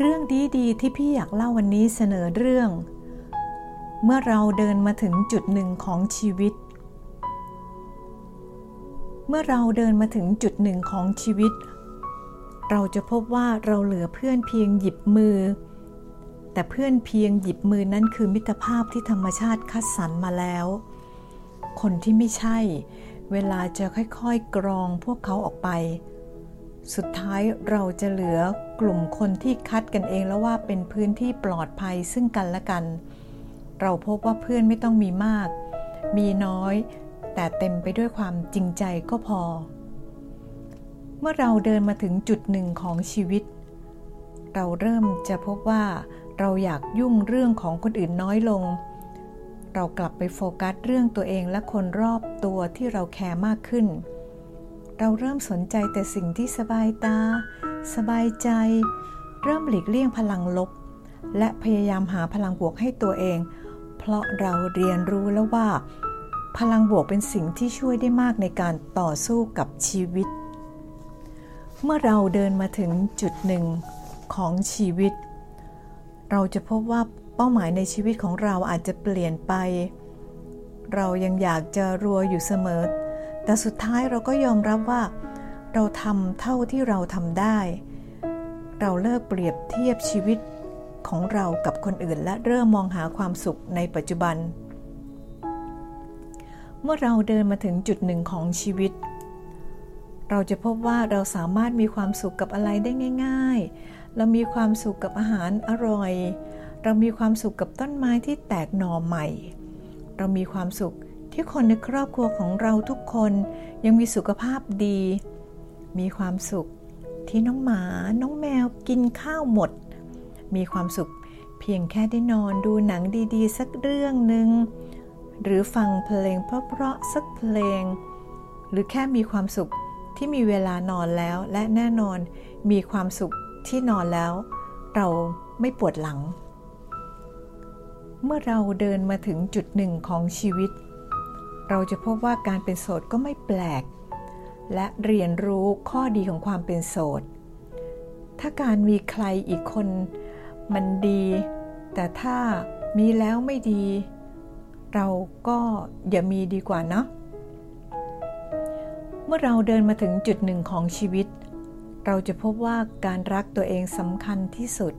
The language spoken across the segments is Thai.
เรื่องดีๆที่พี่อยากเล่าวันนี้เสนอเรื่อง เมื่อเราเดินมาถึงจุดหนึ่งของชีวิต เมื่อเราเดินมาถึงจุดหนึ่งของชีวิต เราจะพบว่าเราเหลือเพื่อนเพียงหยิบมือ แต่เพื่อนเพียงหยิบมือนั้นคือมิตรภาพที่ธรรมชาติคัดสรรมาแล้ว คนที่ไม่ใช่ เวลาจะค่อยๆกรองพวกเขาออกไป สุดท้ายเราจะเหลือกลุ่มคนที่คัดกันเองแล้วว่าเป็นพื้นที่ปลอดภัยซึ่งกันและกัน เราพบว่าเพื่อนไม่ต้องมีมาก มีน้อย แต่เต็มไปด้วยความจริงใจก็พอ เมื่อเราเดินมาถึงจุดหนึ่งของชีวิต เราเริ่มจะพบว่าเราอยากยุ่งเรื่องของคนอื่นน้อยลง เรากลับไปโฟกัสเรื่องตัวเองและคนรอบตัวที่เราแคร์มากขึ้นเเราเริ่มสนใจแต่สิ่งที่สบายตา สบายใจ เริ่มหลีกเลี่ยงพลังลบ และพยายามหาพลังบวกให้ตัวเอง เพราะเราเรียนรู้แล้วว่า พลังบวกเป็นสิ่งที่ช่วยได้มากในการต่อสู้กับชีวิต เมื่อเราเดินมาถึงจุดหนึ่งของชีวิต เราจะพบว่าเป้าหมายในชีวิตของเราอาจจะเปลี่ยนไป เรายังอยากจะรวยอยู่เสมอ แต่สุดท้ายเราก็ยอมรับว่า เราทำเท่าที่เราทำได้ เราเลิกเปรียบเทียบชีวิตของเรากับคนอื่น และเริ่มมองหาความสุขในปัจจุบัน เมื่อเราเดินมาถึงจุดหนึ่งของชีวิต เราจะพบว่าเราสามารถมีความสุขกับอะไรได้ง่าย ๆ เรามีความสุขกับอาหารอร่อย เรามีความสุขกับต้นไม้ที่แตกหน่อใหม่ เรามีความสุข ที่คนในครอบครัวของเราทุกคนยังมีสุขภาพดี มีความสุขที่น้องหมา น้องแมวกินข้าวหมด มีความสุขเพียงแค่ได้นอนดูหนังดีๆ สักเรื่องหนึ่งหรือฟังเพลงเพราะๆสักเพลง หรือแค่มีความสุขที่มีเวลานอนแล้วและแน่นอนมีความสุขที่นอนแล้ว เราไม่ปวดหลัง เมื่อเราเดินมาถึงจุดหนึ่งของชีวิต เราจะพบว่าการเป็นโสดก็ไม่แปลก และเรียนรู้ข้อดีของความเป็นโสด ถ้าการมีใครอีกคนมันดี แต่ถ้ามีแล้วไม่ดี เราก็อย่ามีดีกว่านะเมื่อเราเดินมาถึงจุดหนึ่งของชีวิต เราจะพบว่าการรักตัวเองสำคัญที่สุด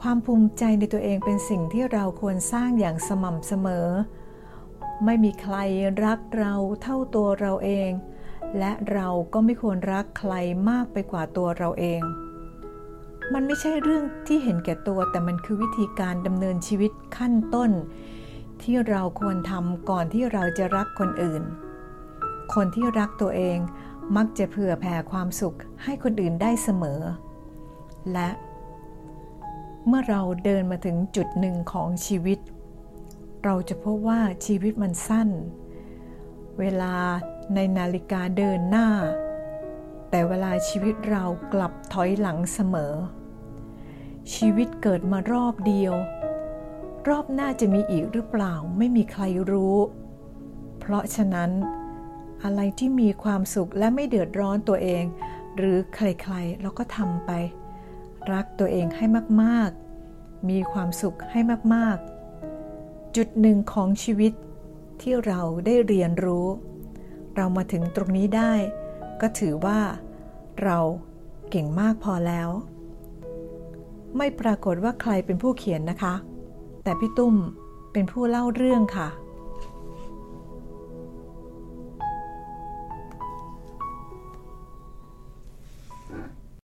ความภูมิใจในตัวเองเป็นสิ่งที่เราควรสร้างอย่างสม่ำเสมอ ไม่มีใครรักเราเท่าตัวเราเอง และเราก็ไม่ควรรักใครมากไปกว่าตัวเราเอง มันไม่ใช่เรื่องที่เห็นแก่ตัวแต่มันคือวิธีการดำเนินชีวิตขั้นต้น ที่เราควรทำก่อนที่เราจะรักคนอื่น คนที่รักตัวเองมักจะเผื่อแผ่ความสุขให้คนอื่นได้เสมอ และ เมื่อเราเดินมาถึงจุดหนึ่งของชีวิต เราจะพบว่าชีวิตมันสั้น เวลาในนาฬิกาเดินหน้า แต่เวลาชีวิตเรากลับถอยหลังเสมอ ชีวิตเกิดมารอบเดียว รอบหน้าจะมีอีกหรือเปล่าไม่มีใครรู้ เพราะฉะนั้น อะไรที่มีความสุขและไม่เดือดร้อนตัวเอง หรือใครๆเราก็ทำไป รักตัวเองให้มากๆ มีความสุขให้มากๆ จุดหนึ่งของชีวิตที่เราได้เรียนรู้ เรามาถึงตรงนี้ได้ ก็ถือว่า เราเก่งมากพอแล้ว ไม่ปรากฏว่าใครเป็นผู้เขียนนะคะ แต่พี่ตุ้มเป็นผู้เล่าเรื่องค่ะ